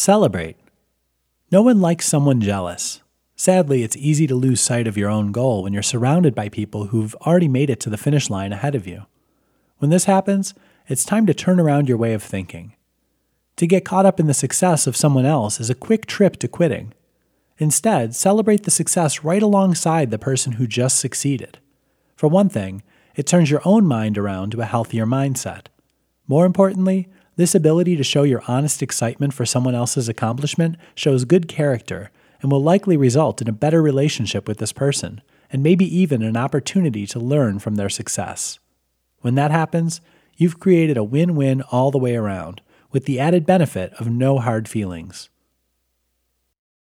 Celebrate. No one likes someone jealous. Sadly, it's easy to lose sight of your own goal when you're surrounded by people who've already made it to the finish line ahead of you. When this happens, it's time to turn around your way of thinking. To get caught up in the success of someone else is a quick trip to quitting. Instead, celebrate the success right alongside the person who just succeeded. For one thing, it turns your own mind around to a healthier mindset. More importantly, this ability to show your honest excitement for someone else's accomplishment shows good character and will likely result in a better relationship with this person, and maybe even an opportunity to learn from their success. When that happens, you've created a win win all the way around, with the added benefit of no hard feelings.